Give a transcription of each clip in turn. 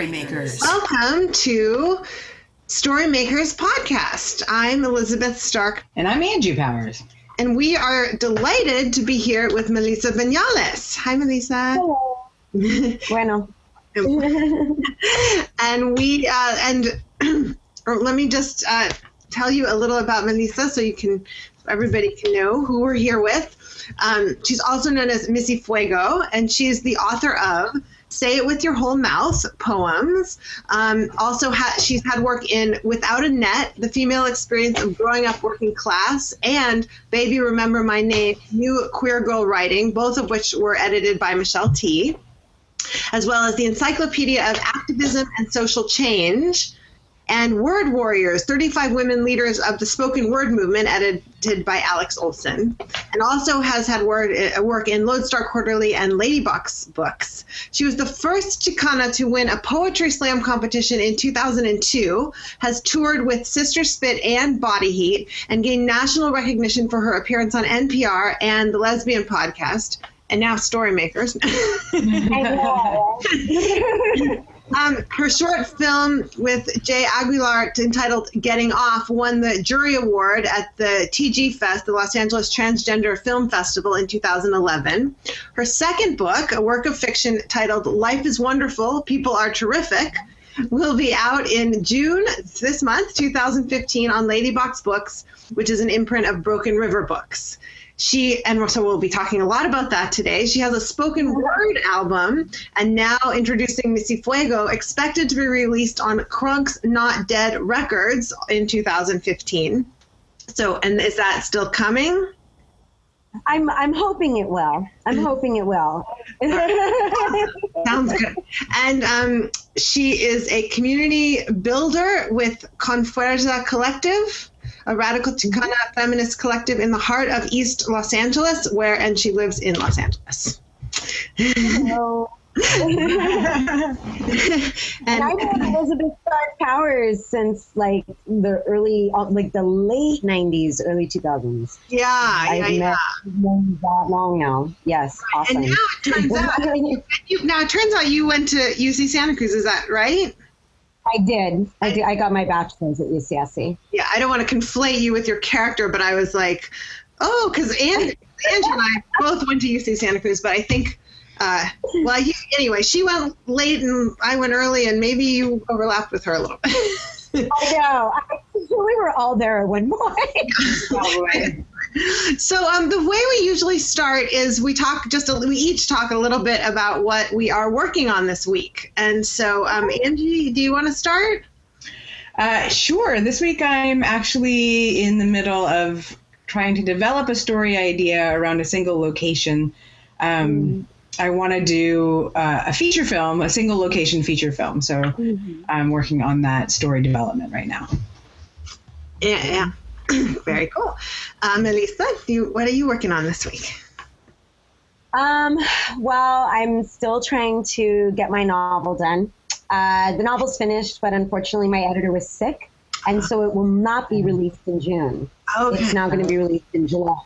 Storymakers. Welcome to Storymakers Podcast. I'm Elizabeth Stark. And I'm Angie Powers. And we are delighted to be here with Melissa Vinales. Hi, Melissa. Hello. bueno. and we, uh, and let me just uh, tell you a little about Melissa so you can, everybody can know who we're here with. Um, she's also known as Missy Fuego, and she's the author of Say It With Your Whole Mouth poems. Um, also, ha- she's had work in Without a Net, The Female Experience of Growing Up Working Class, and Baby Remember My Name, New Queer Girl Writing, both of which were edited by Michelle Tea as well as the Encyclopedia of Activism and Social Change and Word Warriors 35 Women Leaders of the Spoken Word Movement, edited by Alix Olson, and also has had word, uh, work in Lodestar Quarterly and Ladybox books. She was the first Chicana to win a poetry slam competition in 2002, has toured with Sister Spit and Body Heat, and gained national recognition for her appearance on NPR and the Lesbian Podcast. And now Storymakers. Um, her short film with Jay Aguilar entitled Getting Off won the jury award at the TG Fest, the Los Angeles Transgender Film Festival in 2011. Her second book, a work of fiction titled Life is Wonderful, People Are Terrific, will be out in June this month, 2015, on Ladybox Books, which is an imprint of Broken River Books she and so we'll be talking a lot about that today. She has a spoken word album, and now introducing Missy Fuego, expected to be released on Crunk's Not Dead Records in 2015. So, and is that still coming? I'm I'm hoping it will. I'm hoping it will. Sounds good. And um, she is a community builder with Confuerza Collective a radical Chicana feminist collective in the heart of East Los Angeles, where and she lives in Los Angeles. and, and I've known Elizabeth Stark Powers since like the early, like the late '90s, early 2000s. Yeah, I've yeah, yeah. that long now. Yes, awesome. And now it turns out, you, now it turns out you went to UC Santa Cruz. Is that right? I did. I did. I got my bachelor's at UCSC. Yeah, I don't want to conflate you with your character, but I was like, oh, because Angie, and I both went to UC Santa Cruz, but I think, uh, well, you, anyway, she went late and I went early, and maybe you overlapped with her a little bit. I know. I, we were all there at one point. so um, the way we usually start is we talk just a, we each talk a little bit about what we are working on this week. And so, um, Angie, do you want to start? Uh, sure. This week I'm actually in the middle of trying to develop a story idea around a single location. Um, mm. I want to do uh, a feature film, a single location feature film. So mm-hmm. I'm working on that story development right now. Yeah, yeah. Very cool. Uh, Melissa, you, what are you working on this week? Um, well, I'm still trying to get my novel done. Uh, the novel's finished, but unfortunately, my editor was sick, and so it will not be released in June. Okay. It's now going to be released in July.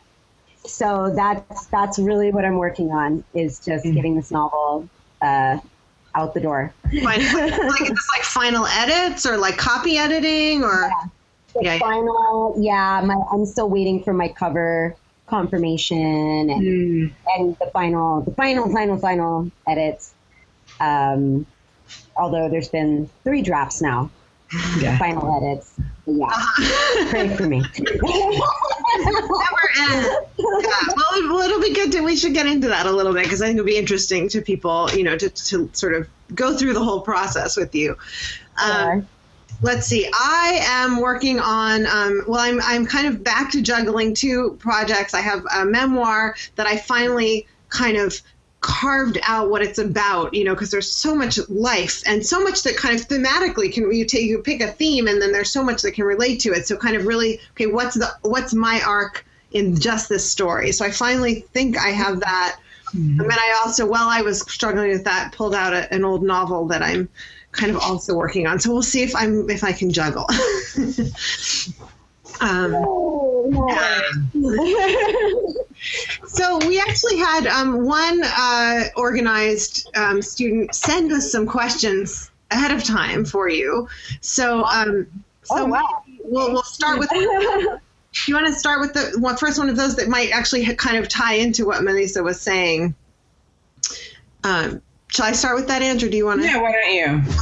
So that's that's really what I'm working on is just mm-hmm. getting this novel uh, out the door. like, like, like final edits or like copy editing or. Yeah yeah, final, yeah, my, I'm still waiting for my cover confirmation and, mm. and the final, the final, final, final edits. Um, although there's been three drafts now, yeah. final edits. Yeah, uh-huh. pray for me. Never end. Yeah. Well, well, it'll be good to. We should get into that a little bit because I think it'll be interesting to people, you know, to, to sort of go through the whole process with you. Um, let's see. I am working on um, well I'm, I'm kind of back to juggling two projects. I have a memoir that i finally kind of carved out what it's about you know because there's so much life and so much that kind of thematically can you take you pick a theme and then there's so much that can relate to it. So kind of really okay what's the what's my arc in just this story? So i finally think i have that. Mm-hmm. and then i also while i was struggling with that pulled out a, an old novel that i'm kind of also working on. So we'll see if I'm if I can juggle. um, so we actually had um, one uh, organized um, student send us some questions ahead of time for you. So, um, so Oh, wow. we'll we'll start with. you want to start with the one, first one of those that might actually kind of tie into what Melissa was saying? Um, shall I start with that, Andrew? Do you want to? Yeah, why don't you?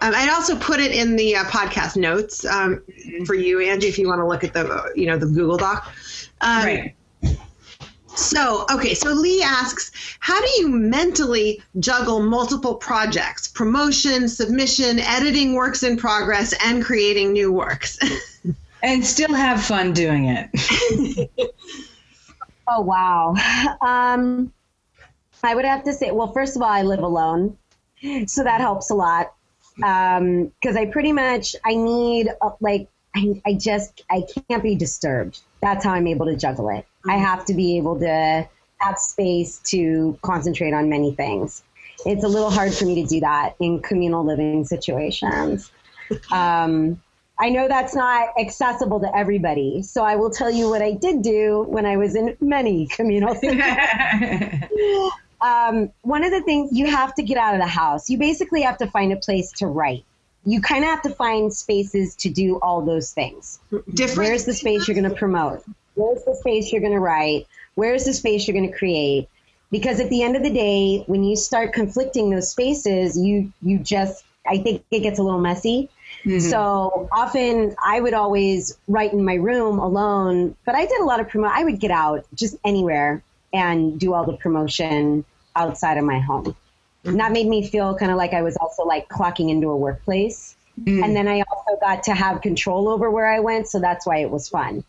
Um, I'd also put it in the uh, podcast notes um, for you, Angie, if you want to look at the you know the Google Doc. Um, right. So, okay, so Lee asks, how do you mentally juggle multiple projects, promotion, submission, editing works in progress, and creating new works? And still have fun doing it. Oh wow. Um, I would have to say, well, first of all, I live alone, so that helps a lot. Because I pretty much I need uh, like I, I just I can't be disturbed. That's how I'm able to juggle it. I have to be able to have space to concentrate on many things. It's a little hard for me to do that in communal living situations. Um, I know that's not accessible to everybody, so I will tell you what I did do when I was in many communal um, one of the things you have to get out of the house. You basically have to find a place to write. You kind of have to find spaces to do all those things. Different. Where's the space you're going to promote? Where's the space you're going to write? Where's the space you're going to create? Because at the end of the day, when you start conflicting those spaces, you you just I think it gets a little messy. So often I would always write in my room alone, but I did a lot of promo. I would get out just anywhere and do all the promotion outside of my home. And that made me feel kind of like I was also like clocking into a workplace. Mm. And then I also got to have control over where I went. So that's why it was fun.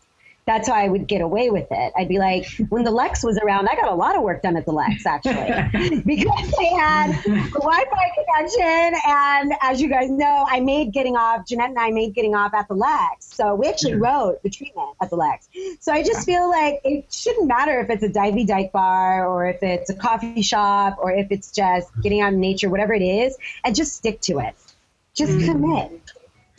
That's how I would get away with it. I'd be like, when the Lex was around, I got a lot of work done at the Lex actually, because they had the Wi-Fi connection. And as you guys know, I made getting off. Jeanette and I made getting off at the Lex, so we actually wrote the treatment at the Lex. So I just feel like it shouldn't matter if it's a divey dyke bar or if it's a coffee shop or if it's just getting out in nature, whatever it is, and just stick to it. Just mm. commit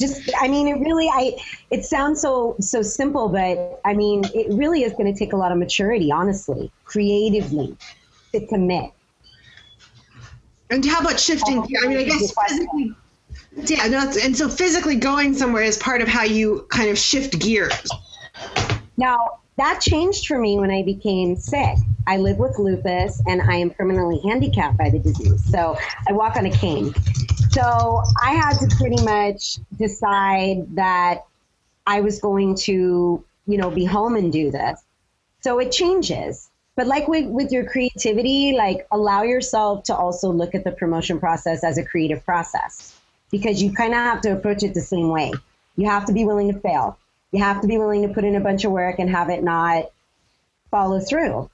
just i mean it really i it sounds so so simple but i mean it really is going to take a lot of maturity honestly creatively to commit And how about shifting? I mean, I guess physically. Yeah, no, and so physically going somewhere is part of how you kind of shift gears. now that changed for me when i became sick i live with lupus and i am permanently handicapped by the disease. So i walk on a cane. So i had to pretty much decide that i was going to you know be home and do this. So it changes. But like with, with your creativity like allow yourself to also look at the promotion process as a creative process because you kind of have to approach it the same way. You have to be willing to fail. You have to be willing to put in a bunch of work and have it not follow through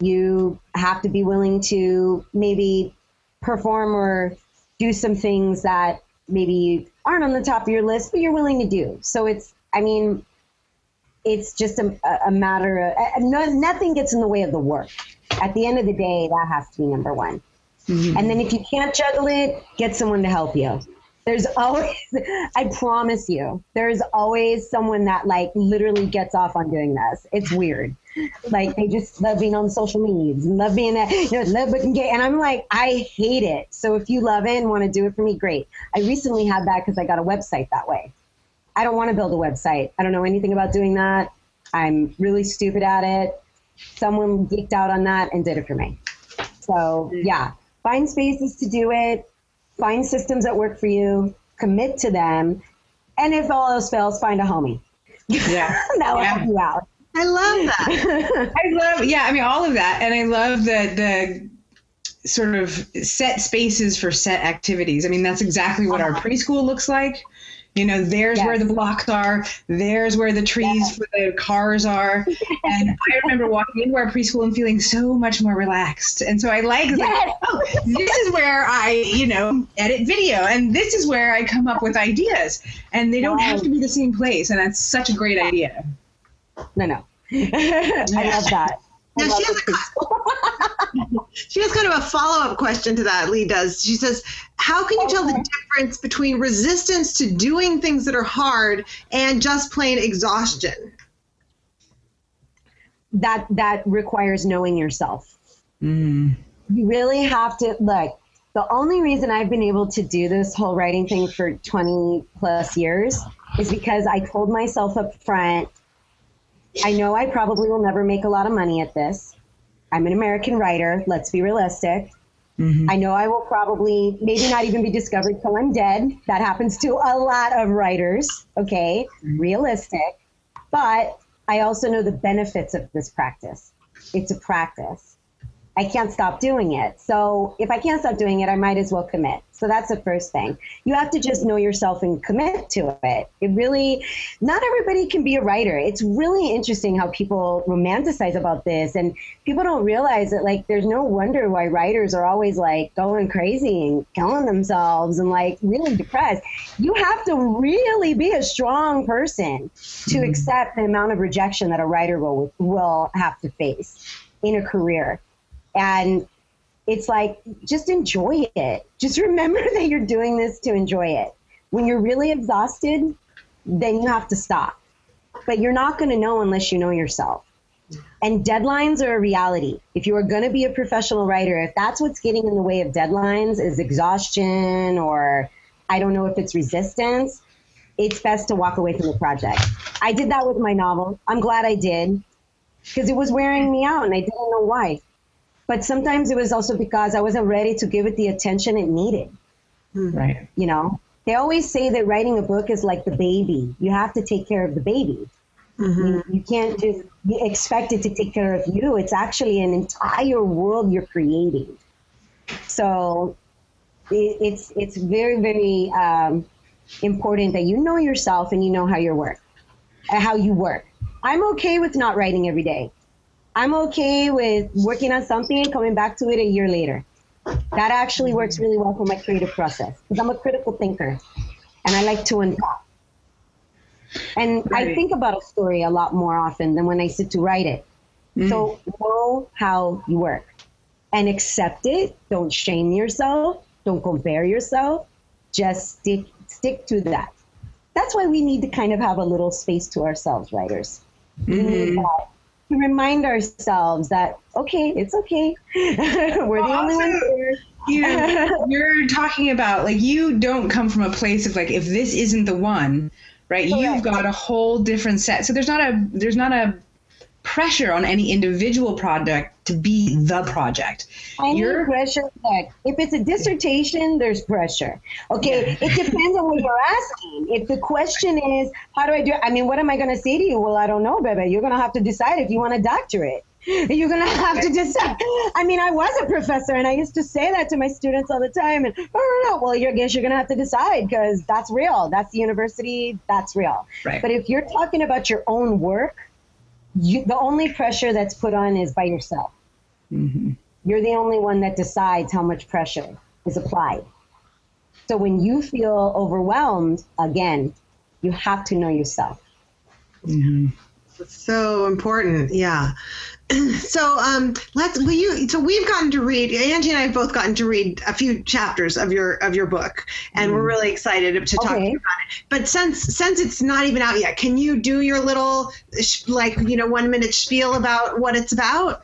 you have to be willing to maybe perform or do some things that maybe aren't on the top of your list but you're willing to do so it's i mean it's just a, a matter of no, nothing gets in the way of the work. At the end of the day, that has to be number one. Mm-hmm. And then if you can't juggle it, get someone to help you. There's always, I promise you, there's always someone that like literally gets off on doing this. It's weird. Like they just love being on social medias and love being that, you know, love looking gay. And I'm like, I hate it. So if you love it and want to do it for me, great. I recently had that because I got a website that way. I don't want to build a website. I don't know anything about doing that. I'm really stupid at it. Someone geeked out on that and did it for me. So, yeah, find spaces to do it, find systems that work for you, commit to them, and if all else fails, find a homie. Yeah. that will Yeah. help you out. I love that. I love, yeah, I mean, all of that. And I love the, the sort of set spaces for set activities. I mean, that's exactly what our uh-huh. preschool looks like. You know, there's where the blocks are, there's where the trees for the cars are. And I remember walking into our preschool and feeling so much more relaxed. And so I like, it's like, oh, this is where I, you know, edit video, and this is where I come up with ideas. And they don't have to be the same place. And that's such a great idea. No, no. I love that. I Now, love she has a- She has kind of a follow up question to that, Lee does. She says, How can you tell the difference between resistance to doing things that are hard and just plain exhaustion? that that requires knowing yourself. Mm. You really have to look. the only reason I've been able to do this whole writing thing for 20 plus years is because I told myself up front, I know I probably will never make a lot of money at this. I'm an American writer. Let's be realistic. Mm-hmm. I know I will probably maybe not even be discovered till I'm dead. That happens to a lot of writers. Okay, mm-hmm. realistic. But I also know the benefits of this practice. It's a practice. I can't stop doing it. So if I can't stop doing it, I might as well commit. So that's the first thing. You have to just know yourself and commit to it. It really, not everybody can be a writer. It's really interesting how people romanticize about this, and people don't realize that like there's no wonder why writers are always like going crazy and killing themselves and like really depressed. You have to really be a strong person to mm-hmm. accept the amount of rejection that a writer will will have to face in a career. And it's like just enjoy it. Just remember that you're doing this to enjoy it. When you're really exhausted, then you have to stop. But you're not going to know unless you know yourself. And deadlines are a reality. If you are going to be a professional writer, if that's what's getting in the way of deadlines is exhaustion or I don't know if it's resistance, it's best to walk away from the project. I did that with my novel. I'm glad I did because it was wearing me out and I didn't know why. But sometimes it was also because I wasn't ready to give it the attention it needed. Hmm. Right. You know, they always say that writing a book is like the baby. You have to take care of the baby. Mm-hmm. You, you, can't just expect it to take care of you. It's actually an entire world you're creating. So it, it's it's very very um, important that you know yourself and you know how you work, how you work. I'm okay with not writing every day. I'm okay with working on something and coming back to it a year later. That actually works really well for my creative process because I'm a critical thinker and I like to unpack. And right. I think about a story a lot more often than when I sit to write it. Mm. So know how you work and accept it. Don't shame yourself. Don't compare yourself. Just stick stick to that. That's why we need to kind of have a little space to ourselves, writers. Mm-hmm remind ourselves that okay, it's okay. We're the only ones here. you, you're talking about like you don't come from a place of like if this isn't the one, right? Correct. You've got a whole different set. So there's not a there's not a pressure on any individual project to be the project. I need pressure. Like, if it's a dissertation, there's pressure. Okay, yeah. it depends on what you're asking. If the question is, how do I do it? I mean, what am I going to say to you? Well, I don't know, baby. You're going to have to decide if you want a doctorate. You're going to have to decide. I mean, I was a professor and I used to say that to my students all the time. And, oh, no, well, I guess you're going to have to decide because that's real. That's the university. That's real. Right. But if you're talking about your own work, you, the only pressure that's put on is by yourself. Mm-hmm. You're the only one that decides how much pressure is applied. So when you feel overwhelmed, again, you have to know yourself. Mm-hmm. So important, yeah. so um, let's will you so we've gotten to read Angie and I have both gotten to read a few chapters of your of your book and mm. we're really excited to talk okay. to you about it. But since since it's not even out yet, can you do your little like you know one minute spiel about what it's about?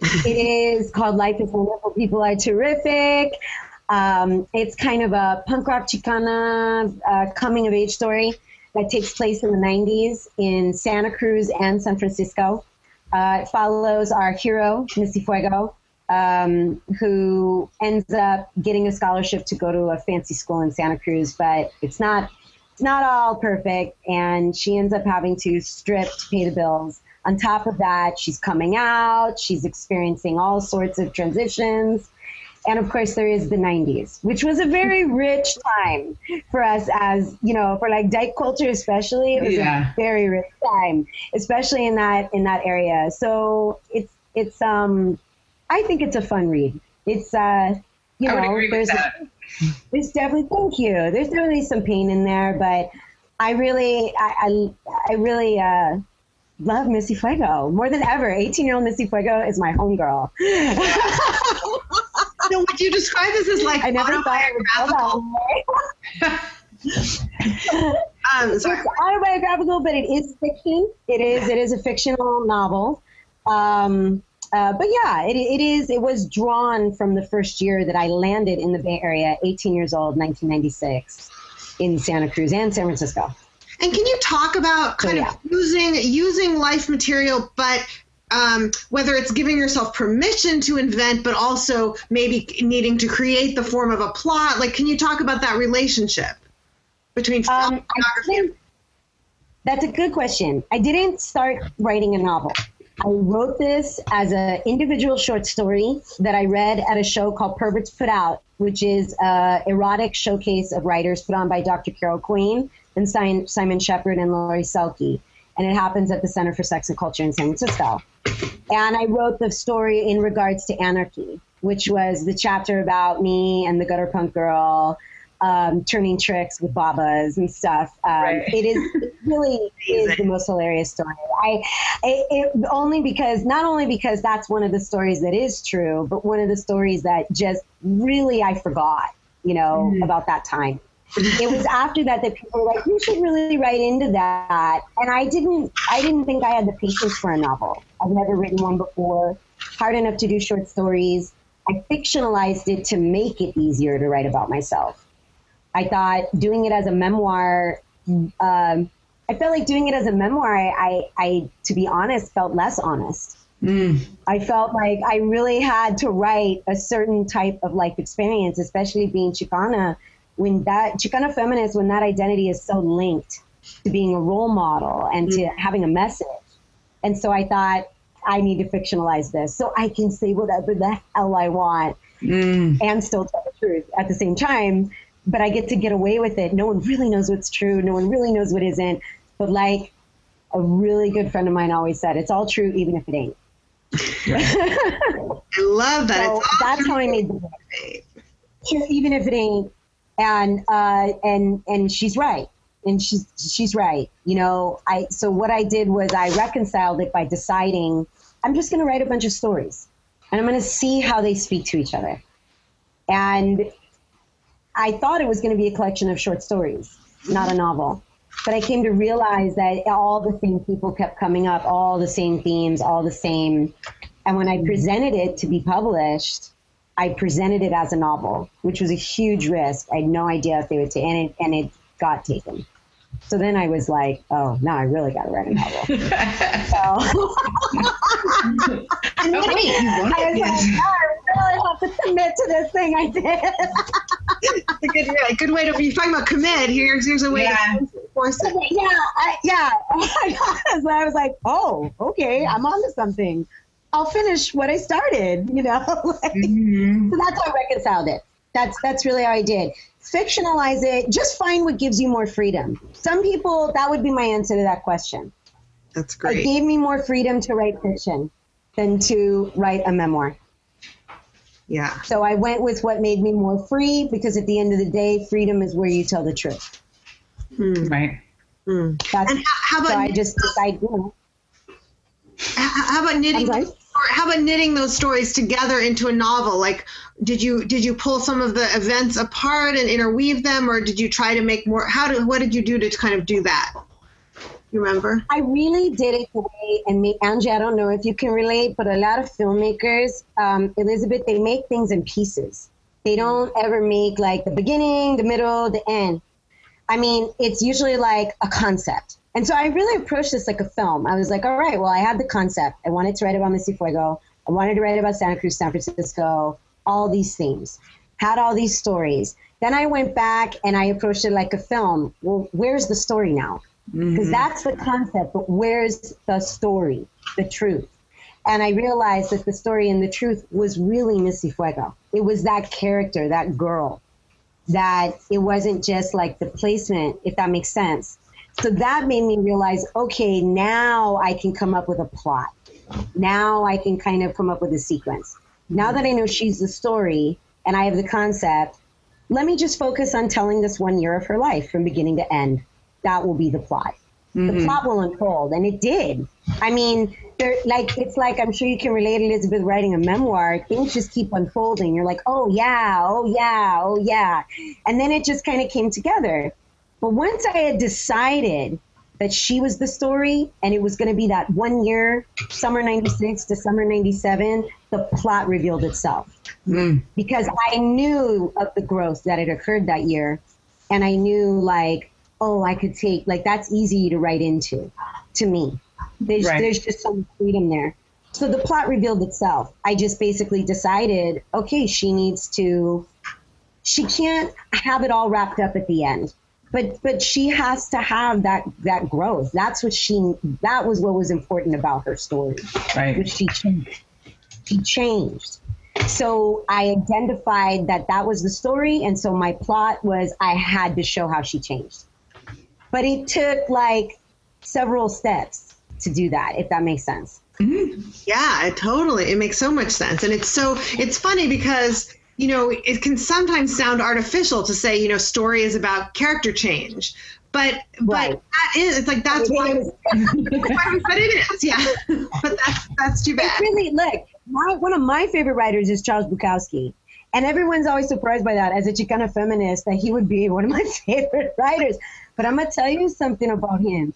It is called Life is Wonderful, People Are Terrific. Um, it's kind of a punk rock Chicana uh, coming of age story that takes place in the 90s in Santa Cruz and San Francisco. Uh, it follows our hero, Missy Fuego, um, who ends up getting a scholarship to go to a fancy school in Santa Cruz, but it's not it's not all perfect, and she ends up having to strip to pay the bills. On top of that, she's coming out, she's experiencing all sorts of transitions. And of course, there is the 90s, which was a very rich time for us as, you know, for like dyke culture, especially. It was yeah. a very rich time, especially in that, in that area. So it's, it's, um, I think it's a fun read. It's, uh, you know, there's, there's definitely, thank you. There's definitely some pain in there, but I really, I, I, I really, uh, love Missy Fuego more than ever. 18 year old Missy Fuego is my homegirl. so would you describe this as like I never autobiographical? um, sorry. It's autobiographical, but it is fiction. It is. It is a fictional novel. Um, uh, but yeah, it, it is. It was drawn from the first year that I landed in the Bay Area, 18 years old, 1996, in Santa Cruz and San Francisco. And can you talk about kind So, of using using life material, but um, whether it's giving yourself permission to invent, but also maybe needing to create the form of a plot? Like, can you talk about that relationship between film, Um, that's a good question. I didn't start writing a novel. I wrote this as an individual short story that I read at a show called Perverts Put Out, which is a erotic showcase of writers put on by Dr. Carol Queen and Simon, Simon Sheppard and Lori Selke. And it happens at the Center for Sex and Culture in San Francisco. And I wrote the story in regards to anarchy, which was the chapter about me and the gutter punk girl um, turning tricks with babas and stuff. Um, Right. It is it really is the most hilarious story. I it, it only because not only because that's one of the stories that is true, but one of the stories that just really I forgot, you know, about that time. It was after that that people were like, "You should really write into that," and I didn't. I didn't think I had the patience for a novel. I've never written one before. Hard enough to do short stories. I fictionalized it to make it easier to write about myself. I thought doing it as a memoir. Um, I felt like doing it as a memoir. I, I, I, to be honest, felt less honest. Mm. I felt like I really had to write a certain type of life experience, especially being Chicana, when that Chicana feminist, when that identity is so linked to being a role model and to having a message. And so I thought I need to fictionalize this so I can say whatever the hell I want Mm. and still tell the truth at the same time. But I get to get away with it. No one really knows what's true. No one really knows what isn't. But like a really good friend of mine always said, it's all true even if it ain't. I love that. So it's all that's how I made the book. True, even if it ain't. And uh, and and she's right. And she's she's right. You know, I so what I did was I reconciled it by deciding I'm just gonna write a bunch of stories. And I'm gonna see how they speak to each other. And I thought it was gonna be a collection of short stories, not a novel. But I came to realize that all the same people kept coming up, all the same themes, all the same and when I presented it to be published, I presented it as a novel, which was a huge risk. I had no idea if they would take and it and it got taken. So then I was like, oh, now I really got to write a novel. so And Oh, wait, you want I it? was like, Yes. "Oh, I really have to commit to this thing I did. a good, yeah, good way to. You're talking about commit. Here's here's a way Yeah. to force it. yeah, I, yeah. so I was like, oh, okay, I'm onto something. I'll finish what I started, you know. Like- Mhm. So that's how I reconciled it. That's that's really how I did. Fictionalize it. Just find what gives you more freedom. Some people that would be my answer to that question. That's It great. gave me more freedom to write fiction than to write a memoir. Yeah. So I went with what made me more free because at the end of the day, freedom is where you tell the truth. Hmm. Right. Hmm. That's And how, how so about I just decided, you know, How about knitting? Or How about knitting those stories together into a novel? Like, did you did you pull some of the events apart and interweave them, or did you try to make more? How did what did you do to kind of do that? You remember? I really did it the way, and me, Angie, I don't know if you can relate, but a lot of filmmakers, um, Elizabeth, they make things in pieces. They don't ever make like the beginning, the middle, the end. I mean, it's usually like a concept. And so I really approached this like a film. I was like, all right, well, I had the concept. I wanted to write about Missy Fuego. I wanted to write about Santa Cruz, San Francisco, all these themes. Had all these stories. Then I went back and I approached it like a film. Well, where's the story now? because mm-hmm. that's the concept but where's the story the truth and i realized that the story and the truth was really missy fuego it was that character that girl that it wasn't just like the placement if that makes sense so that made me realize okay now i can come up with a plot now i can kind of come up with a sequence now that i know she's the story and i have the concept let me just focus on telling this one year of her life from beginning to end that will be the plot. The mm-hmm. plot will unfold, and it did. I mean, there, like it's like I'm sure you can relate, Elizabeth, writing a memoir. Things just keep unfolding. You're like, oh yeah, oh yeah, oh yeah, and then it just kind of came together. But once I had decided that she was the story and it was going to be that one year, summer 96 to summer 97, the plot revealed itself. Mm. Because I knew of the growth that had occurred that year. And I knew, like, oh, I could take, like, that's easy to write into to me. There's, Right. there's just some freedom there. So the plot revealed itself. I just basically decided, okay, she needs to, she can't have it all wrapped up at the end but but she has to have that that growth that's what she that was what was important about her story Right. which she changed she changed so i identified that that was the story and so my plot was i had to show how she changed but it took like several steps to do that if that makes sense mm-hmm. Yeah, it totally. It makes so much sense. And it's so it's funny because, you know, it can sometimes sound artificial to say, you know, story is about character change. But Right. but that is it's like that's It why, is. why we said it is, yeah. but that's that's too It's bad. really look. My, one of my favorite writers is Charles Bukowski, and everyone's always surprised by that. As a Chicana feminist, that he would be one of my favorite writers. But I'm gonna tell you something about him.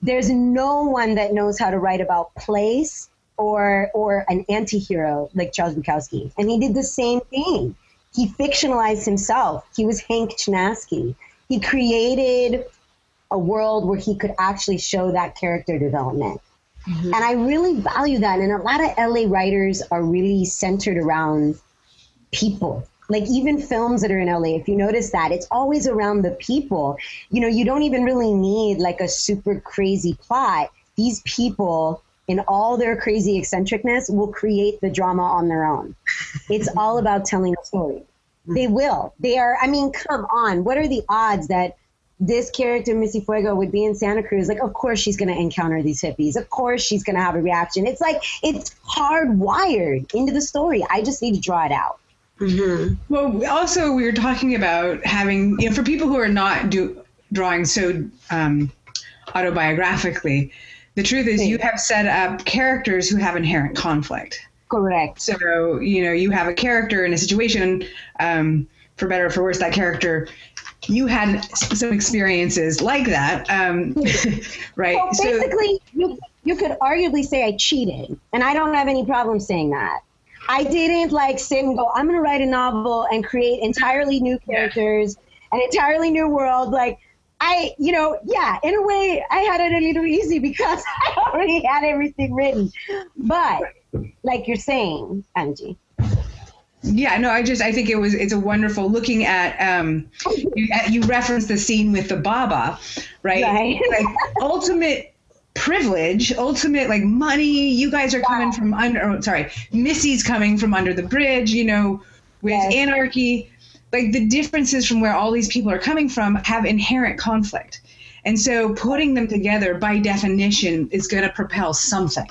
There's no one that knows how to write about place or or an anti-hero like Charles Bukowski, and he did the same thing. He fictionalized himself. He was Hank Chinaski. He created a world where he could actually show that character development. Mm-hmm. And I really value that. And a lot of LA writers are really centered around people. Like even films that are in LA, if you notice that, it's always around the people. You know, you don't even really need like a super crazy plot. These people, in all their crazy eccentricness, will create the drama on their own. It's all about telling a story. They will. They are, I mean, come on. What are the odds that this character, Missy Fuego, would be in Santa Cruz. Like, of course she's going to encounter these hippies. Of course she's going to have a reaction. It's like, it's hardwired into the story. I just need to draw it out. hmm Well, also we were talking about having, you know, for people who are not do, drawing so um, autobiographically, the truth is you have set up characters who have inherent conflict. Correct. So, you know, you have a character in a situation, um, for better or for worse, that character, you had some experiences like that, um, right? Well, basically, you, you could arguably say I cheated, and I don't have any problem saying that. I didn't like sit and go, I'm going to write a novel and create entirely new characters, an entirely new world. Like, I, you know, yeah, in a way, I had it a little easy because I already had everything written. But, like you're saying, Angie, Yeah, no, I just I think it was it's a wonderful looking at um you, you referenced the scene with the Baba, right? Right. like ultimate privilege, ultimate like money. You guys are coming from under. Oh, sorry, Missy's coming from under the bridge. You know, with Yes. anarchy, like the differences from where all these people are coming from have inherent conflict, and so putting them together by definition is going to propel something.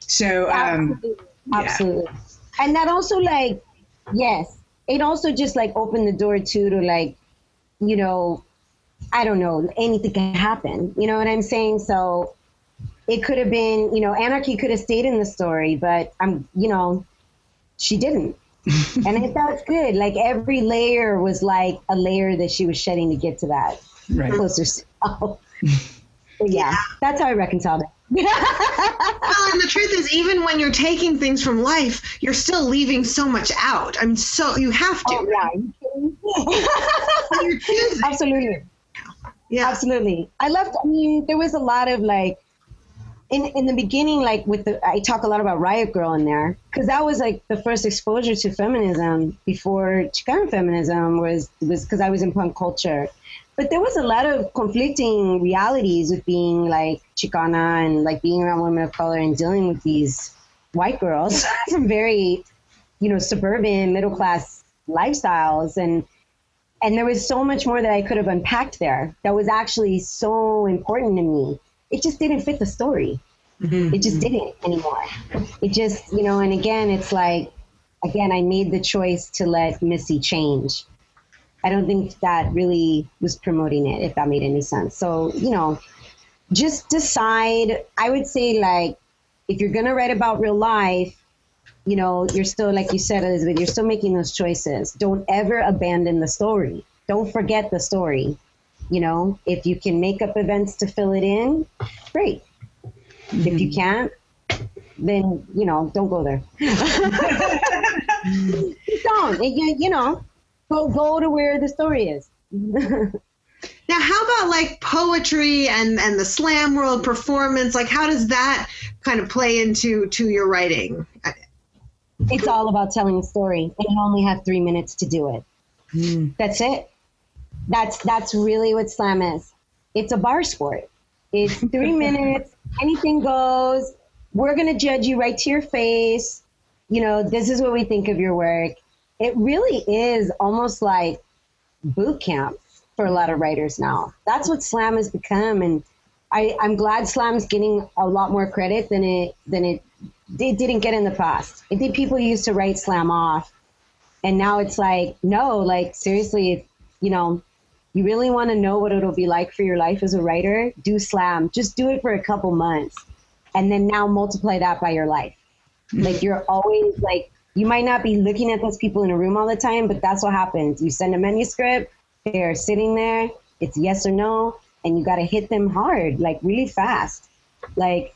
So um, absolutely, yeah. absolutely. and that also like yes it also just like opened the door too to like you know i don't know anything can happen you know what i'm saying so it could have been you know anarchy could have stayed in the story but i'm you know she didn't and it thought it's good like every layer was like a layer that she was shedding to get to that right. closer self But yeah that's how i reconciled it Well, and the truth is, even when you're taking things from life, you're still leaving so much out. I mean, so you have to. oh, yeah. Are you kidding? You're. Absolutely. Yeah. Absolutely. I left, I mean, there was a lot of like, in, in the beginning, like with the, I talk a lot about Riot Grrrl in there, because that was like the first exposure to feminism before Chicana feminism was, was because I was in punk culture. But there was a lot of conflicting realities with being like Chicana and like being around women of color and dealing with these white girls from very, you know, suburban, middle class lifestyles. And and there was so much more that I could have unpacked there that was actually so important to me. It just didn't fit the story. Mm-hmm. It just didn't anymore. It just, you know, and again, it's like, again, I made the choice to let Missy change. I don't think that really was promoting it, if that made any sense. So, you know, just decide. I would say, like, if you're going to write about real life, you know, you're still, like you said, Elizabeth, you're still making those choices. Don't ever abandon the story. Don't forget the story. You know, if you can make up events to fill it in, great. Mm-hmm. If you can't, then you know, don't go there. don't. You, you know, go go to where the story is. Now, how about like poetry and and the slam world performance? Like, how does that kind of play into to your writing? It's all about telling a story, and you only have three minutes to do it. Mm. That's it. That's that's really what slam is. It's a bar sport. It's three minutes. Anything goes. We're gonna judge you right to your face. You know, this is what we think of your work. It really is almost like boot camp for a lot of writers now. That's what slam has become, and I, I'm glad slam's getting a lot more credit than it than it, it didn't get in the past. I think people used to write slam off, and now it's like no, like seriously, you know, you really want to know what it'll be like for your life as a writer, do slam. Just do it for a couple months, and then now multiply that by your life. Like you're always like you might not be looking at those people in a room all the time, but that's what happens. You send a manuscript, they're sitting there, it's yes or no, and you got to hit them hard, like really fast. Like,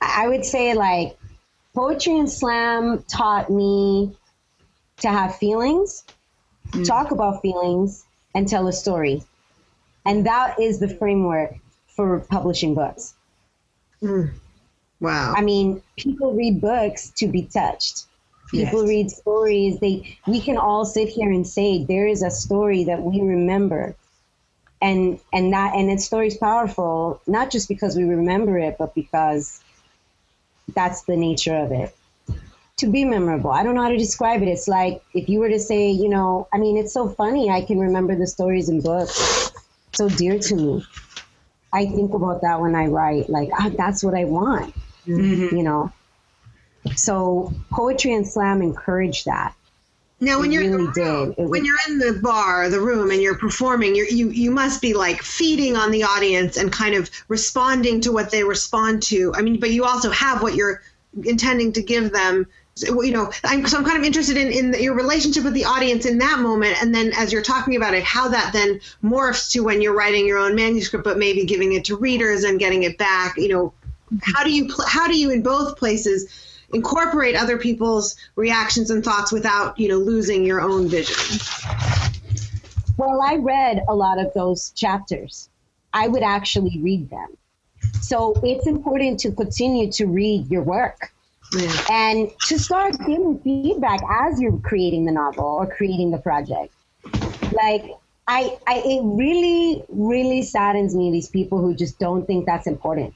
I would say, like, poetry and slam taught me to have feelings, mm. talk about feelings, and tell a story. And that is the framework for publishing books. Mm. Wow. I mean, people read books to be touched. People yes. read stories. They we can all sit here and say there is a story that we remember. And and that and that story's powerful, not just because we remember it, but because that's the nature of it. To be memorable. I don't know how to describe it. It's like if you were to say, you know, I mean, it's so funny. I can remember the stories in books so dear to me. I think about that when I write, like, oh, that's what I want, mm-hmm. you know. So poetry and slam encourage that. Now, when it you're really room, when was, you're in the bar, the room, and you're performing, you're, you you must be like feeding on the audience and kind of responding to what they respond to. I mean, but you also have what you're intending to give them. You know, I'm, so I'm kind of interested in in the, your relationship with the audience in that moment, and then as you're talking about it, how that then morphs to when you're writing your own manuscript, but maybe giving it to readers and getting it back. You know, how do you how do you in both places incorporate other people's reactions and thoughts without you know losing your own vision? Well i read a lot of those chapters. I would actually read them. So it's important to continue to read your work yeah. and to start giving feedback as you're creating the novel or creating the project. Like I, I it really really saddens me these people who just don't think that's important.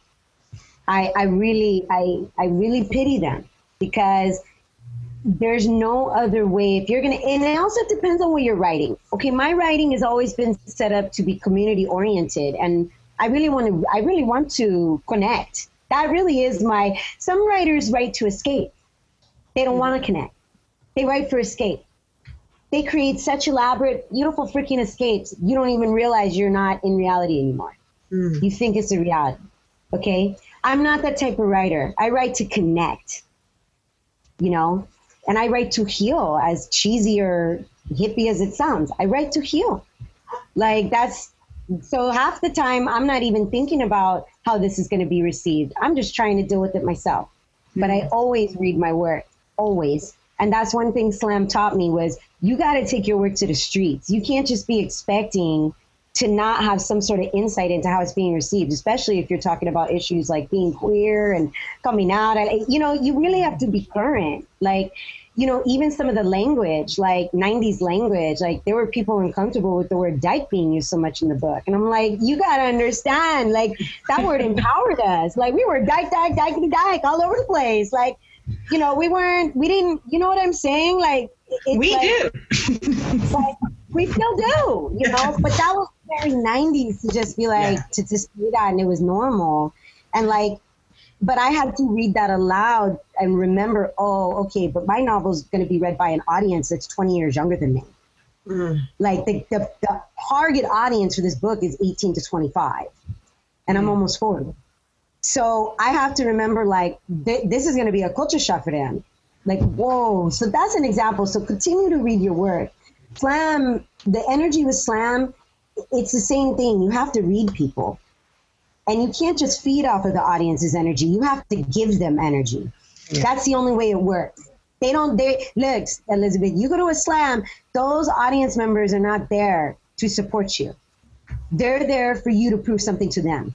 I, I really I I really pity them because there's no other way. If you're gonna and it also depends on what you're writing. Okay my writing has always been set up to be community oriented and i really want to i really want to connect that really is my some writers write to escape they don't want to connect they write for escape they create such elaborate beautiful freaking escapes you don't even realize you're not in reality anymore mm. you think it's a reality okay I'm not that type of writer. I write to connect, you know, and I write to heal, as cheesy or hippie as it sounds. I write to heal. Like that's so half the time I'm not even thinking about how this is going to be received. I'm just trying to deal with it myself. Mm-hmm. But I mm-hmm. always read my work, always. And that's one thing Slam taught me was you got to take your work to the streets. You can't just be expecting to not have some sort of insight into how it's being received, especially if you're talking about issues like being queer and coming out. You know, you really have to be current. Like, you know, even some of the language, like 90s language, like there were people uncomfortable with the word dyke being used so much in the book. And I'm like, you got to understand, like that word empowered us. Like we were dyke, dyke, dyke, dyke all over the place. Like, you know, we weren't, we didn't, you know what I'm saying? Like, we like, do. like, we still do, you know, but that was very 90s to just be like, yeah. to just do that and it was normal. And like, but I had to read that aloud and remember, oh, okay, but my novel is going to be read by an audience that's 20 years younger than me. Mm. Like the, the, the, target audience for this book is 18 to 25, and mm. I'm almost 40. So I have to remember, like, th- this is going to be a culture shock for them. Like, whoa. So that's an example. So continue to read your work. Slam, the energy with Slam it's the same thing. You have to read people. And you can't just feed off of the audience's energy. You have to give them energy. Yeah. That's the only way it works. They don't, they, look, Elizabeth, you go to a slam, those audience members are not there to support you. They're there for you to prove something to them.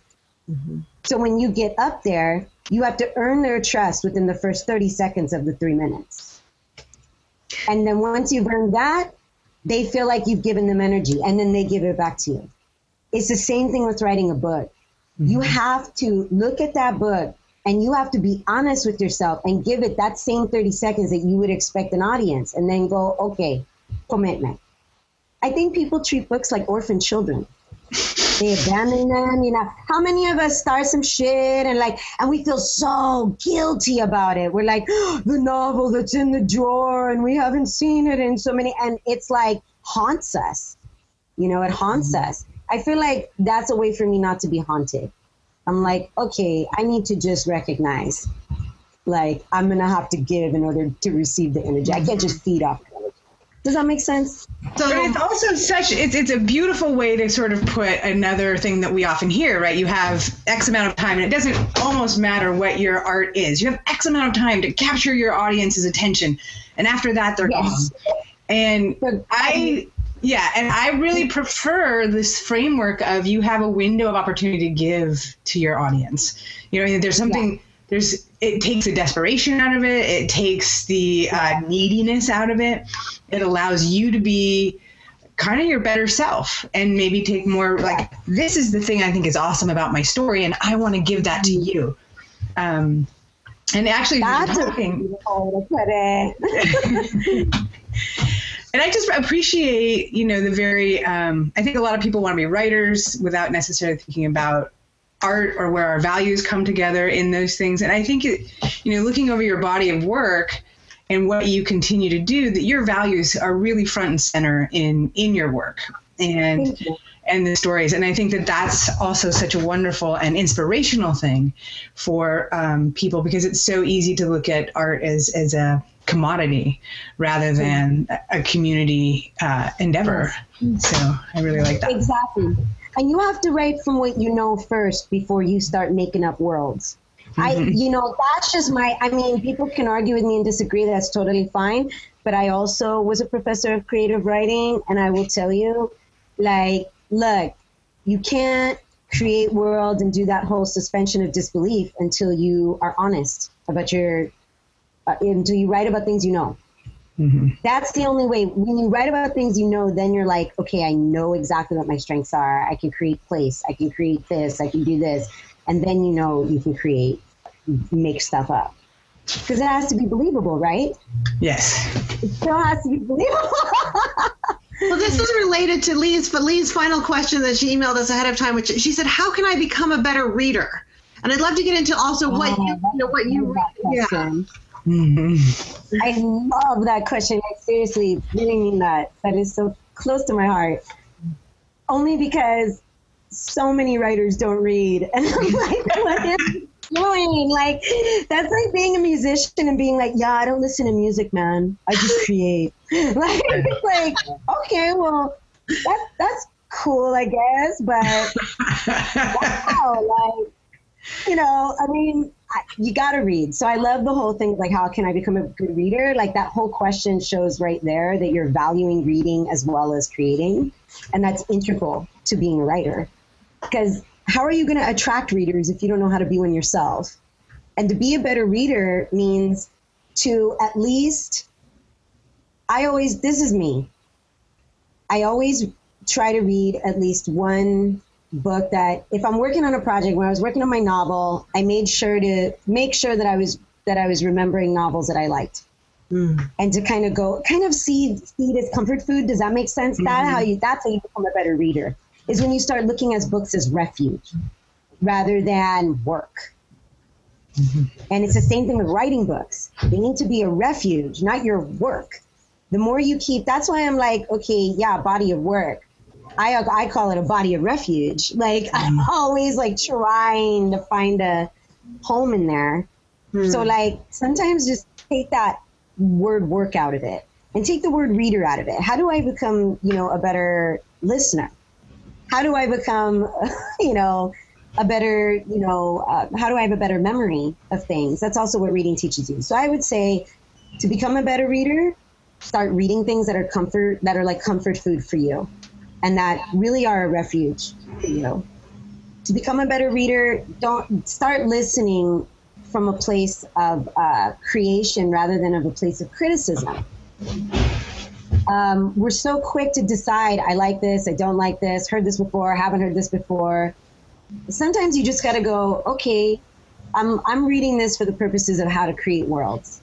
Mm-hmm. So when you get up there, you have to earn their trust within the first 30 seconds of the three minutes. And then once you've earned that, they feel like you've given them energy and then they give it back to you. It's the same thing with writing a book. Mm-hmm. You have to look at that book and you have to be honest with yourself and give it that same 30 seconds that you would expect an audience and then go, okay, commitment. I think people treat books like orphan children. They abandon them, you know. How many of us start some shit and like, and we feel so guilty about it? We're like, oh, the novel that's in the drawer and we haven't seen it in so many, and it's like haunts us. You know, it haunts mm-hmm. us. I feel like that's a way for me not to be haunted. I'm like, okay, I need to just recognize, like, I'm gonna have to give in order to receive the energy. I can't just feed off does that make sense? So but it's also such it's it's a beautiful way to sort of put another thing that we often hear, right? You have X amount of time, and it doesn't almost matter what your art is. You have X amount of time to capture your audience's attention, and after that, they're yes. gone. And I yeah, and I really prefer this framework of you have a window of opportunity to give to your audience. You know, there's something. Yeah there's it takes the desperation out of it it takes the uh, neediness out of it it allows you to be kind of your better self and maybe take more like this is the thing i think is awesome about my story and i want to give that to you um, and actually that's talking, a put it and I just appreciate, you know, the very. Um, I think a lot of people want to be writers without necessarily thinking about art or where our values come together in those things. And I think, it, you know, looking over your body of work and what you continue to do, that your values are really front and center in in your work and and the stories. And I think that that's also such a wonderful and inspirational thing for um, people because it's so easy to look at art as as a commodity rather than a community uh, endeavor. So I really like that. Exactly. And you have to write from what you know first before you start making up worlds. Mm-hmm. I, you know, that's just my, I mean, people can argue with me and disagree. That's totally fine. But I also was a professor of creative writing. And I will tell you, like, look, you can't create worlds and do that whole suspension of disbelief until you are honest about your, uh, until you write about things you know. Mm-hmm. That's the only way. When you write about things you know, then you're like, okay, I know exactly what my strengths are. I can create place. I can create this. I can do this. And then you know you can create, make stuff up. Because it has to be believable, right? Yes. It still has to be believable. well, this is related to Lee's, but Lee's final question that she emailed us ahead of time, which she said, "How can I become a better reader?" And I'd love to get into also what oh, you, you know, what you read. Yeah. Mm-hmm. I love that question. I seriously really mean that. That is so close to my heart. Only because so many writers don't read. And I'm like, what is doing? Like, that's like being a musician and being like, yeah, I don't listen to music, man. I just create. like, it's like, okay, well, that, that's cool, I guess. But wow, like, you know, I mean, I, you got to read. So I love the whole thing, like, how can I become a good reader? Like, that whole question shows right there that you're valuing reading as well as creating. And that's integral to being a writer. Because how are you going to attract readers if you don't know how to be one yourself? And to be a better reader means to at least, I always, this is me. I always try to read at least one book that if I'm working on a project, when I was working on my novel, I made sure to make sure that I was that I was remembering novels that I liked. Mm. And to kind of go, kind of see see it as comfort food. Does that make sense? Mm-hmm. That how you that's how you become a better reader is when you start looking at books as refuge rather than work. Mm-hmm. And it's the same thing with writing books. They need to be a refuge, not your work. The more you keep, that's why I'm like, okay, yeah, body of work. I I call it a body of refuge. Like I'm mm. always like trying to find a home in there. Hmm. So like sometimes just take that word work out of it and take the word reader out of it. How do I become, you know, a better listener? how do I become, you know, a better, you know, uh, how do I have a better memory of things? That's also what reading teaches you. So I would say to become a better reader, start reading things that are comfort, that are like comfort food for you and that really are a refuge you. To become a better reader, don't start listening from a place of uh, creation rather than of a place of criticism. Um, we're so quick to decide, I like this, I don't like this, heard this before, haven't heard this before. Sometimes you just got to go, okay, I'm, I'm reading this for the purposes of how to create worlds.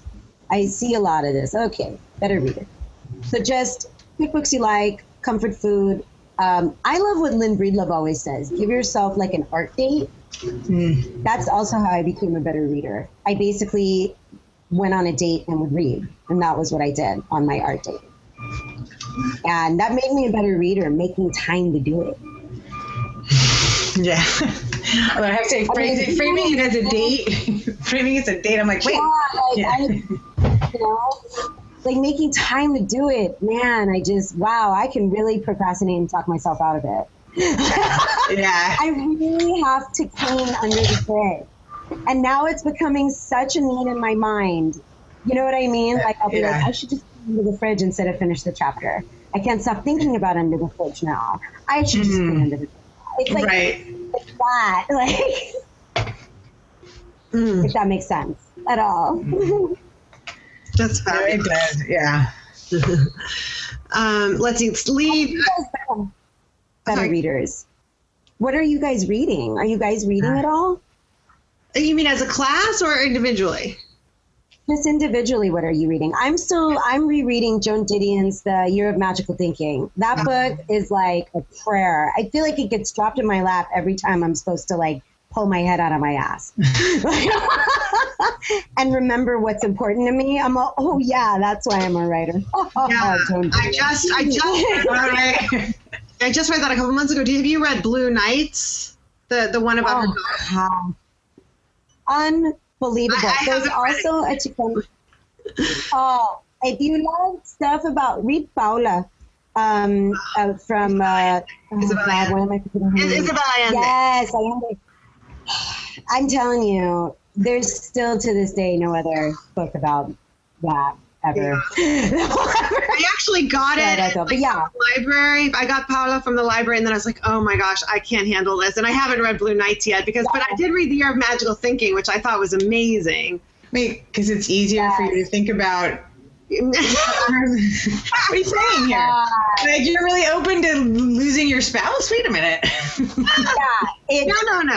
I see a lot of this. Okay, better read it. So just pick books you like, comfort food. Um, I love what Lynn Breedlove always says give yourself like an art date. Mm. That's also how I became a better reader. I basically went on a date and would read, and that was what I did on my art date. And that made me a better reader, making time to do it. Yeah. I have to say, framing, framing it as a date, framing it as a date, I'm like, wait. Yeah, like, yeah. I, you know, like making time to do it, man, I just wow, I can really procrastinate and talk myself out of it. yeah. I really have to clean under the bed. And now it's becoming such a need in my mind. You know what I mean? Like I'll be yeah. like, I should just clean under the fridge instead of finish the chapter. I can't stop thinking about under the fridge now. I should just mm. clean under the fridge. It's like right. it's that. Like mm. if that makes sense at all. Mm. That's fabulous. It does. Yeah. um, let's see. Leave. Better readers. What are you guys reading? Are you guys reading at all? You mean as a class or individually? Just individually, what are you reading? I'm still I'm rereading Joan Didion's The Year of Magical Thinking. That uh-huh. book is like a prayer. I feel like it gets dropped in my lap every time I'm supposed to like pull my head out of my ass and remember what's important to me. I'm a, oh yeah, that's why I'm a writer. yeah, I just I just I just read that a couple months ago. Have you read Blue Nights? The the one about oh, Unbelievable. I, I There's also a chicken. Oh, if you love stuff about read Paula um, uh, from uh, Isabel, oh, God, what am I Isabel Allende. Yes, Allende. I'm telling you, there's still to this day no other book about that ever. Yeah. I actually got it at like, yeah. library. I got Paula from the library, and then I was like, oh my gosh, I can't handle this. And I haven't read Blue Nights yet because, yeah. but I did read The Year of Magical Thinking, which I thought was amazing. Wait, because it's easier for you to think about what are you saying here? Like you're really open to losing your spouse? Wait a minute. yeah. No, no, no.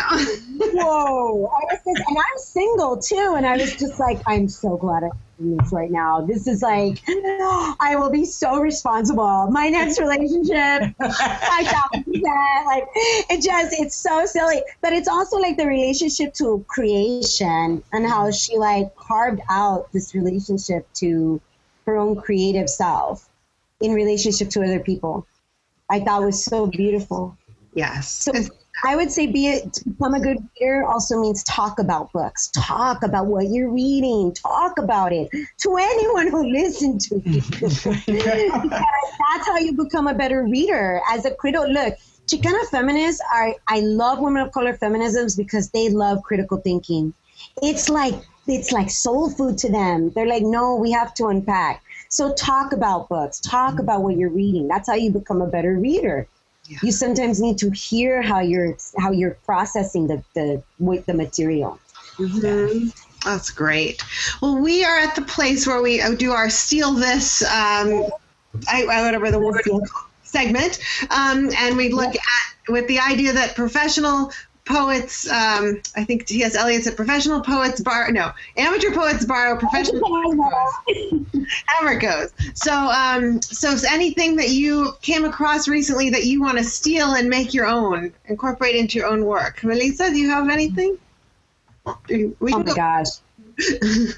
whoa. I was just, and I'm single too, and I was just like, I'm so glad I'm in this right now. This is like, I will be so responsible. My next relationship, I that. Like, it just, it's so silly. But it's also like the relationship to creation and how she like carved out this relationship to her own creative self in relationship to other people. I thought was so beautiful. Yes. So I would say be it to become a good reader also means talk about books. Talk about what you're reading. Talk about it to anyone who listens to you. that's how you become a better reader. As a critical look, Chicana feminists are I love women of color feminisms because they love critical thinking. It's like it's like soul food to them. They're like, no, we have to unpack. So talk about books, talk mm-hmm. about what you're reading. That's how you become a better reader. Yeah. You sometimes need to hear how you're how you're processing the the with the material. Mm-hmm. That's great. Well, we are at the place where we do our steal this, um, I, whatever the word segment, um, and we look at with the idea that professional poets, um, I think T.S. Eliot said professional poets borrow, no, amateur poets borrow, professional However it goes. So, um, so anything that you came across recently that you want to steal and make your own, incorporate into your own work. Melissa, do you have anything? We oh my go. gosh.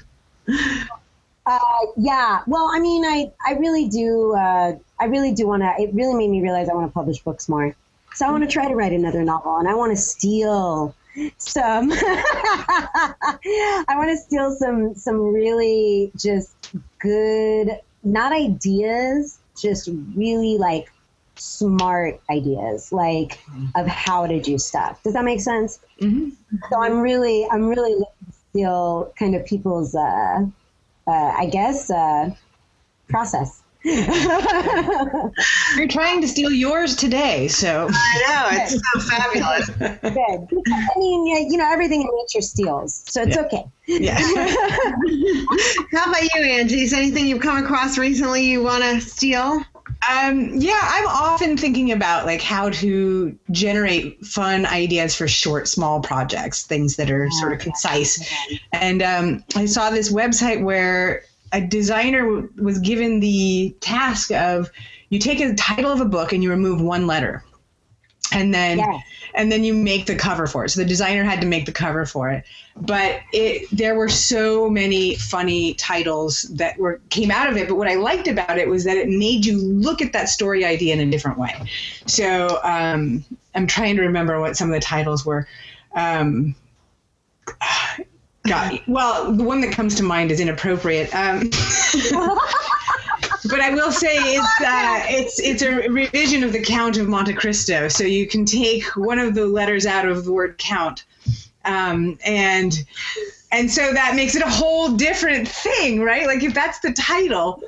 uh, yeah. Well, I mean, I, I really do. Uh, I really do want to. It really made me realize I want to publish books more. So I want to try to write another novel, and I want to steal some. I want to steal some some really just good, not ideas, just really like smart ideas, like of how to do stuff. Does that make sense? Mhm. So I'm really, I'm really looking to steal kind of people's, uh, uh, I guess, uh, process. You're trying to steal yours today, so I know it's so fabulous. Good. I mean, yeah, you know, everything in nature steals, so it's Yeah. okay. yeah. How about you, Angie? Is anything you've come across recently you want to steal? Um, yeah, I'm often thinking about like how to generate fun ideas for short, small projects, things that are sort of concise. And um, I saw this website where a designer w- was given the task of you take a title of a book and you remove one letter, and then Yes. and then you make the cover for it. So the designer had to make the cover for it. But it there were so many funny titles that were came out of it. But what I liked about it was that it made you look at that story idea in a different way. So um, I'm trying to remember what some of the titles were. Um, God, well, the one that comes to mind is inappropriate. Um, but I will say it's uh, it's it's a revision of the Count of Monte Cristo. So you can take one of the letters out of the word count, um, and and so that makes it a whole different thing, right? Like if that's the title,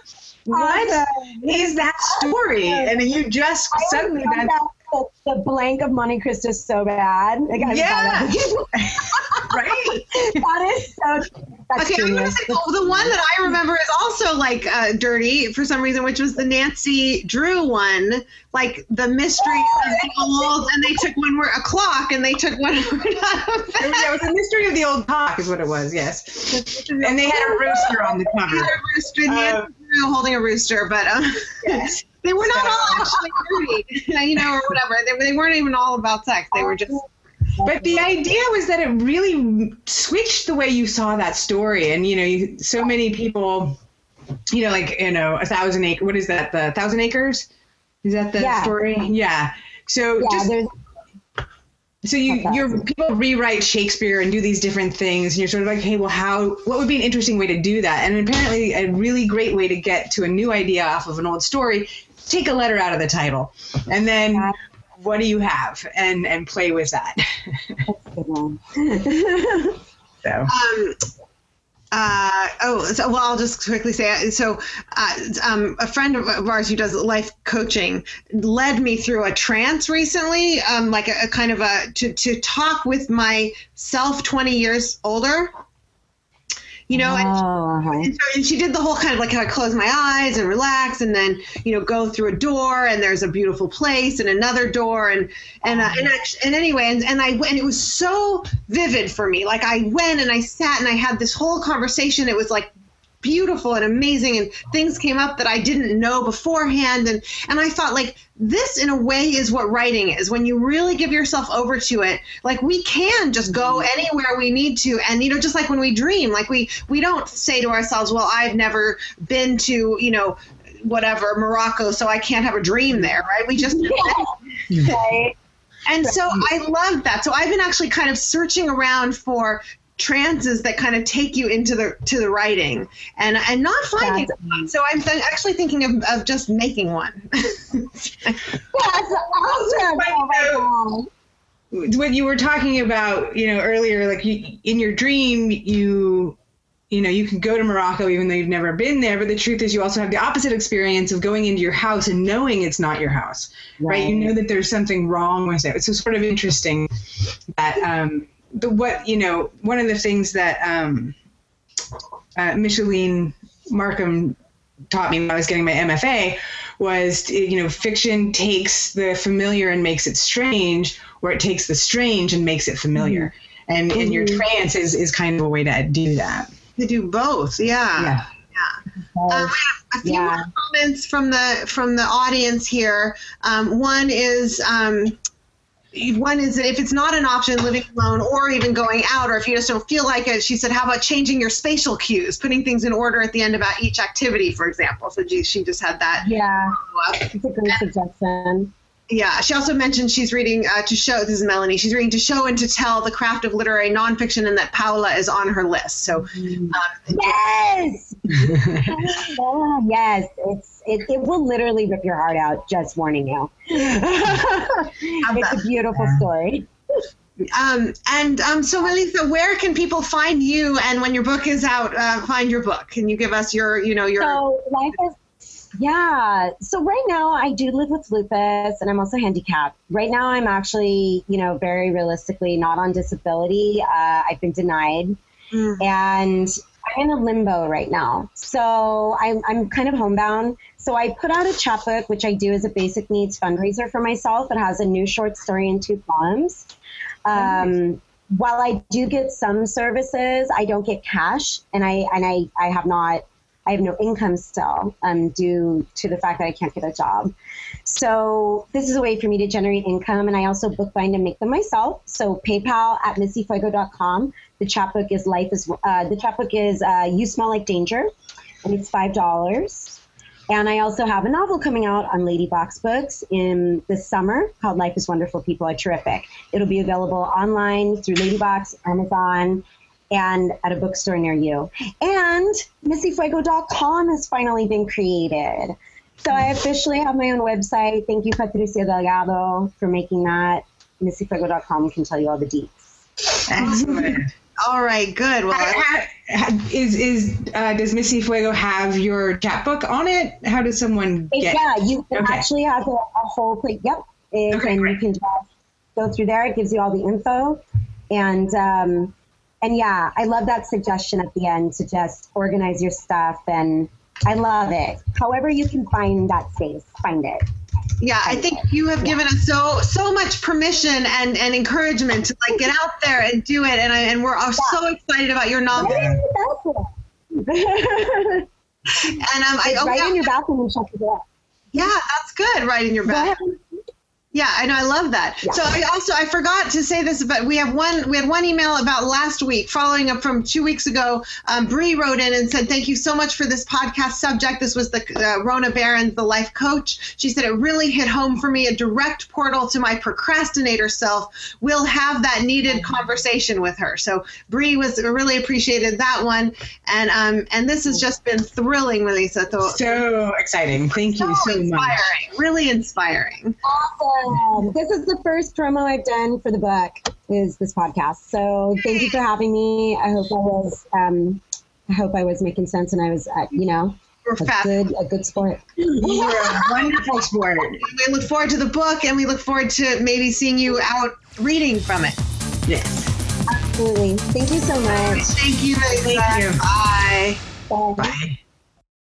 what Awesome. is that story? And you just suddenly that, the, the blank of Monte Cristo is so bad. Like, I Yeah. that. right. that is so. That's Okay, I'm gonna say oh, the one that I remember is also like uh, dirty for some reason, which was the Nancy Drew one, like the mystery of the old, and they took one word a clock, and they took one word out of It was, it. it was the mystery of the old clock, is what it was. Yes, and they had a rooster on the cover. A rooster, Nancy Um, Holding a rooster, but um, Yes. they were not all actually dirty, you know, or whatever. They, they weren't even all about sex. They were just But the idea was that it really switched the way you saw that story, and you know, you, so many people, you know, like you know, a thousand acre. What is that? The thousand acres? Is that the Yeah. story? Yeah. So Yeah, just so you you're people rewrite Shakespeare and do these different things, and you're sort of like, hey, well, how? What would be an interesting way to do that? And apparently, a really great way to get to a new idea off of an old story. Take a letter out of the title, and then Yeah. what do you have? And and play with that. a good one. so. um, uh, oh, so, well, I'll just quickly say uh, so. Uh, um, a friend of ours who does life coaching led me through a trance recently, um, like a, a kind of a to to talk with myself twenty years older. You know, and Oh, uh-huh. and, so, and she did the whole kind of like how I close my eyes and relax, and then you know go through a door, and there's a beautiful place, and another door, and and uh, and, actually, and anyway, and, and I and it was so vivid for me. Like I went and I sat and I had this whole conversation. It was like beautiful and amazing and things came up that I didn't know beforehand and and I thought like this in a way is what writing is. When you really give yourself over to it like we can just go mm-hmm. anywhere we need to. And you know just like when we dream like we we don't say to ourselves well I've never been to you know whatever Morocco so I can't have a dream there right? We just Right. and so I love that. So I've been actually kind of searching around for trances that kind of take you into the to the writing and and not finding one. So I'm th- actually thinking of, of just making one. That's awesome. Oh my God. what you were talking about, you know, earlier, like you, in your dream, you, you know, you can go to Morocco even though you've never been there. But the truth is, you also have the opposite experience of going into your house and knowing it's not your house, right? You know that there's something wrong with it. It's so sort of interesting that um, the what you know, one of the things that um, uh, Micheline Marcom taught me when I was getting my MFA was you know fiction takes the familiar and makes it strange or it takes the strange and makes it familiar and and your trance is is kind of a way to do that to do both, yeah. yeah Um, we have a few Yeah. more comments from the from the audience here. Um, one is um, one is if it's not an option, living alone or even going out, or if you just don't feel like it, she said, how about changing your spatial cues, putting things in order at the end about each activity, for example. So she, just had that. Yeah, it's a great suggestion. Yeah, she also mentioned she's reading uh, to show. This is Melanie. She's reading to show and to tell the craft of literary nonfiction, and that Paula is on her list. So, um, Yes, yes, it's it, it will literally rip your heart out. Just warning you. it's a beautiful story. Um, and um, so, Melissa, where can people find you? And when your book is out, uh, find your book. Can you give us your, you know, your. So life is, yeah. So right now I do live with lupus, and I'm also handicapped. Right now I'm actually, you know, very realistically not on disability. Uh, I've been denied, mm. and I'm in a limbo right now. So I'm, I'm kind of homebound. So I put out a chapbook, which I do as a basic needs fundraiser for myself. It has a new short story and two poems. Um, while I do get some services, I don't get cash, and I and I, I have not I have no income still um, due to the fact that I can't get a job. So this is a way for me to generate income, and I also bookbind and make them myself. So PayPal at missyfuego.com. The chapbook is life is uh, the chapbook is uh, you smell like danger, and it's five dollars. And I also have a novel coming out on Ladybox Books in the summer called Life is Wonderful, People Are Terrific. It'll be available online through Ladybox, Amazon, and at a bookstore near you. And MissyFuego.com has finally been created. So I officially have my own website. Thank you, Patricia Delgado, for making that. MissyFuego.com can tell you all the deets. Excellent. All right, good. Well, is is uh, does Missy Fuego have your chapbook on it? How does someone get? Yeah, you can okay. actually have a, a whole plate. Yep, it, okay, and great. you can just go through there. It gives you all the info, and um, and yeah, I love that suggestion at the end to just organize your stuff, and I love it. However, you can find that space, find it. Yeah i think you have given us so so much permission and and encouragement to like get out there and do it and I, and we're all so excited about your novel. And um i oh, right yeah. in your bathroom and shut the door yeah that's good right in your bathroom yeah, I know. I love that. Yeah. So I also I forgot to say this, but we have one we had one email about last week, following up from two weeks ago. Um, Bree wrote in and said, "Thank you so much for this podcast subject. This was the uh, Rona Barron, the life coach. She said it really hit home for me. A direct portal to my procrastinator self. We'll have that needed conversation with her. So Bree was really appreciated that one, and um and this has just been thrilling, Melissa. So exciting. Thank you so, so inspiring. much. Really inspiring. Awesome. Um, this is the first promo I've done for the book. Is this podcast? So thank you for having me. I hope I was. Um, I hope I was making sense, and I was, uh, you know, a good, a good sport. You're a wonderful sport. We look forward to the book, and we look forward to maybe seeing you out reading from it. Yes. Absolutely. Thank you so much. Thank you, Thank you. Bye. Bye. Bye.